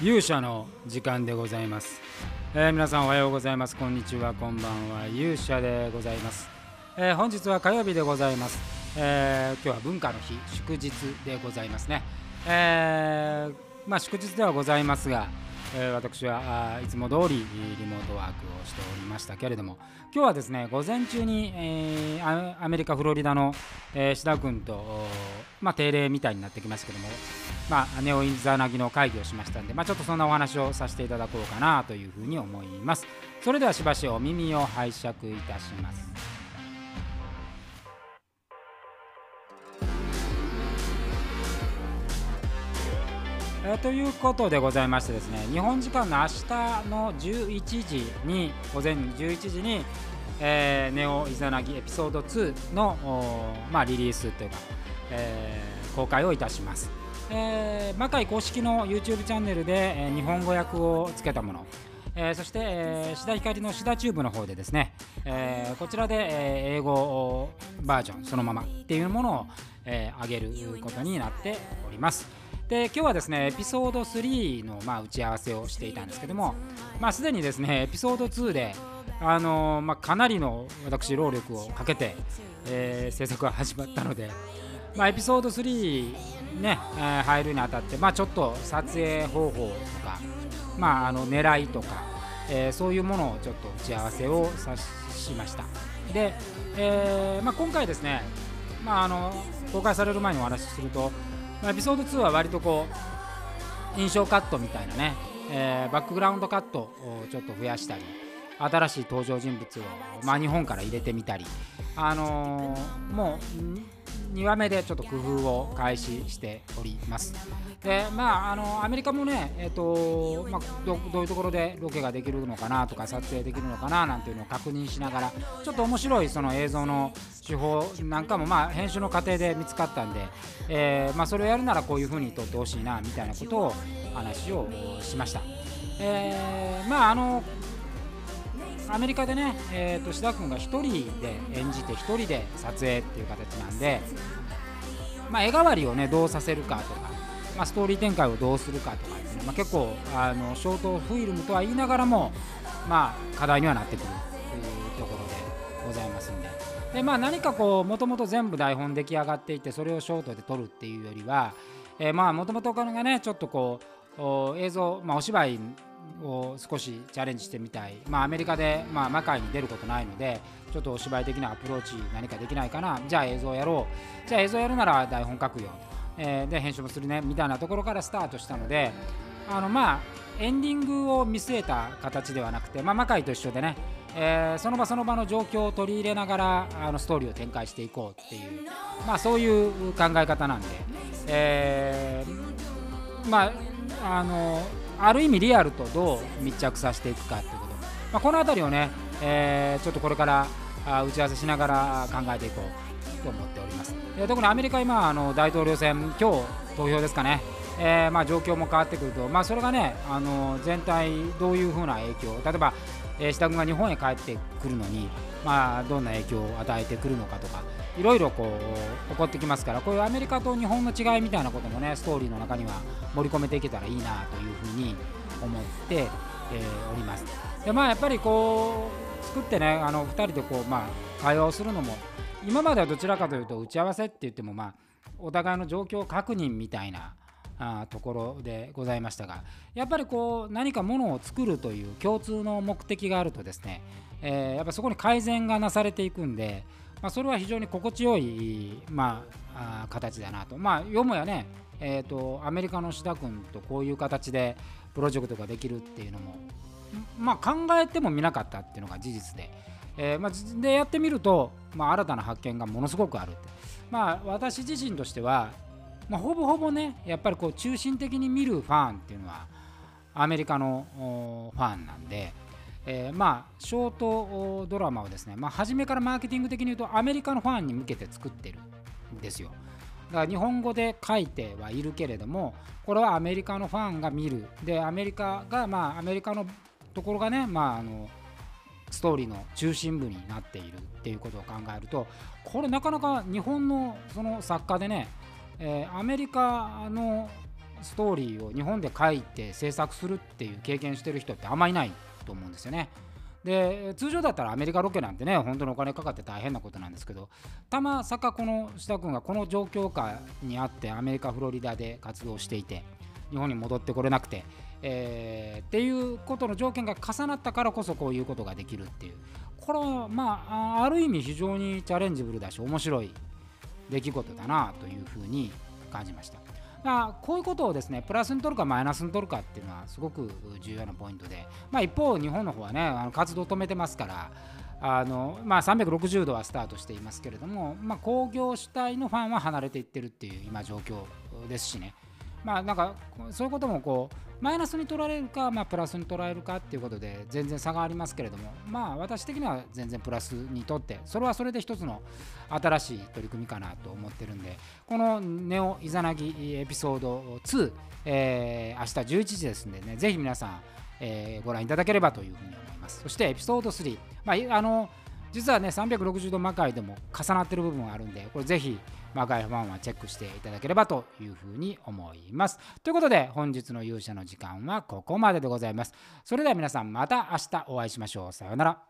勇者の時間でございます、えー皆さんおはようございます。こんにちは。こんばんは。勇者でございます、えー本日は火曜日でございます、えー今日は文化の日。祝日でございますね、えーまあ祝日ではございますが、私はいつも通りリモートワークをしておりましたけれども今日はですね午前中に、えアメリカ・フロリダの、え、志田君と、まあ、定例みたいになってきましたけども、まあ、ネオインザナギの会議をしましたんで、まあ、ちょっとそんなお話をさせていただこうかなというふうに思います。それではしばしお耳を拝借いたします。えーということでございましてですね日本時間の明日の11時に午前11時に、えーネオイザナギエピソード2の、まあ、リリースというか、えー公開をいたします、えー、魔界公式の YouTube チャンネルで、えー日本語訳をつけたもの。えーそして、えー、志田光の志田チューブの方でですね、えーこちらで、え英語バージョンそのままっていうものを、え上げることになっております。で今日はですねエピソード3の、まあ、打ち合わせをしていたんですけども、まあ、すでにですねエピソード2であのまあ、かなりの私労力をかけて、え制作が始まったので、まあ、エピソード3ね、えー入るにあたって、まあ、ちょっと撮影方法とか、まあ、あの狙いとか、えそういうものをちょっと打ち合わせをさしました。で、えーまあ、今回ですね、まあ、あの公開される前にお話しすると、まあ、エピソード2は割とこう印象カットみたいなね、えーバックグラウンドカットをちょっと増やしたり新しい登場人物を、まあ、日本から入れてみたり、あのーもう2話目でちょっと工夫を開始しております。でまあ、あのアメリカもね、えーとまあ、どどういうところでロケができるのかなとか撮影できるのかななんていうのを確認しながらちょっと面白いその映像の手法なんかも、まあ、編集の過程で見つかったんで、えーまあ、それをやるならこういう風に撮ってほしいなみたいなことを話をしました。えーまああのアメリカでね、えー、と志田君が1人で演じて1人で撮影っていう形なんで、まあ、絵代わりをねどうさせるかとか、まあ、ストーリー展開をどうするかとかですね、まあ、結構あのショートフィルムとは言いながらも、まあ、課題にはなってくるというところでございますんで。で、まあ、何かこうもともと全部台本出来上がっていてそれをショートで撮るっていうよりはもともとお金がねちょっとこう映像、まあ、お芝居を少しチャレンジしてみたい、まあ、アメリカで、まあ、魔界に出ることないのでちょっとお芝居的なアプローチ何かできないかな。じゃあ映像やろう。じゃあ映像やるなら台本書くよ、えーで編集もするね。みたいなところからスタートしたのであのまあエンディングを見据えた形ではなくて、まあ、魔界と一緒でね、えーその場その場の状況を取り入れながらあのストーリーを展開していこうっていう、まあ、そういう考え方なんで、えーまああのある意味リアルとどう密着させていくかっていうこと、まあ、この辺りをね、えーちょっとこれからあ打ち合わせしながら考えていこうと思っております、えー特にアメリカ今あの大統領選今日投票ですかね、えーまあ、状況も変わってくると、まあ、それがねあの全体どういうふうな影響例えば、えー、志田君が日本へ帰ってくるのに、まあ、どんな影響を与えてくるのかとかいろいろこう起こってきますからこういうアメリカと日本の違いみたいなこともねストーリーの中には盛り込めていけたらいいなというふうに思って、えーおります。でまあやっぱりこう作ってねあの2人でこう、まあ、会話をするのも今まではどちらかというと打ち合わせって言ってもまあお互いの状況確認みたいなあところでございましたがやっぱりこう何かものを作るという共通の目的があるとですね、えーやっぱそこに改善がなされていくんで、まあ、それは非常に心地よい、まあ、あ形だなと。まあ、よもやね、えー、とアメリカの志田君とこういう形でプロジェクトができるっていうのも、まあ、考えてもみなかったっていうのが事実で。えーまあ、でやってみると、まあ、新たな発見がものすごくあるって、まあ、私自身としては、まあ、ほぼほぼねやっぱりこう中心的に見るファンっていうのはアメリカのファンなんで、えーまあショートドラマをですね、まあ、初めからマーケティング的に言うとアメリカのファンに向けて作ってるんですよ。だから日本語で書いてはいるけれどもこれはアメリカのファンが見る。でアメリカがまあアメリカのところがねまああのストーリーの中心部になっているっていうことを考えるとこれなかなか日本のその作家でね、えーアメリカのストーリーを日本で書いて制作するっていう経験してる人ってあんまいないと思うんですよね。で通常だったらアメリカロケなんてね本当にお金かかって大変なことなんですけどたまさかこの志田君がこの状況下にあってアメリカフロリダで活動していて日本に戻ってこれなくて、えー、っていうことの条件が重なったからこそこういうことができるっていうこれはまあある意味非常にチャレンジブルだし面白い出来事だなというふうに感じました。まあ、こういうことをですねプラスに取るかマイナスに取るかっていうのはすごく重要なポイントで、まあ、一方、日本の方はねあの活動を止めてますからあの、まあ、360度はスタートしていますけれども、まあ、工業主体のファンは離れていってるっていう今状況ですしね。まあなんかそういうこともこうマイナスに取られるか、まあ、プラスに捉えるかっていうことで全然差がありますけれどもまあ私的には全然プラスにとってそれはそれで一つの新しい取り組みかなと思ってるんでこのネオイザナギエピソード2、えー、明日11時ですんでねぜひ皆さん、えー、ご覧いただければというふうに思います。そしてエピソード3、まあ、あの実はね360度魔界でも重なってる部分があるんでこれぜひ魔界ファンはチェックしていただければというふうに思います。ということで本日の勇者の時間はここまででございます。それでは皆さんまた明日お会いしましょう。さようなら。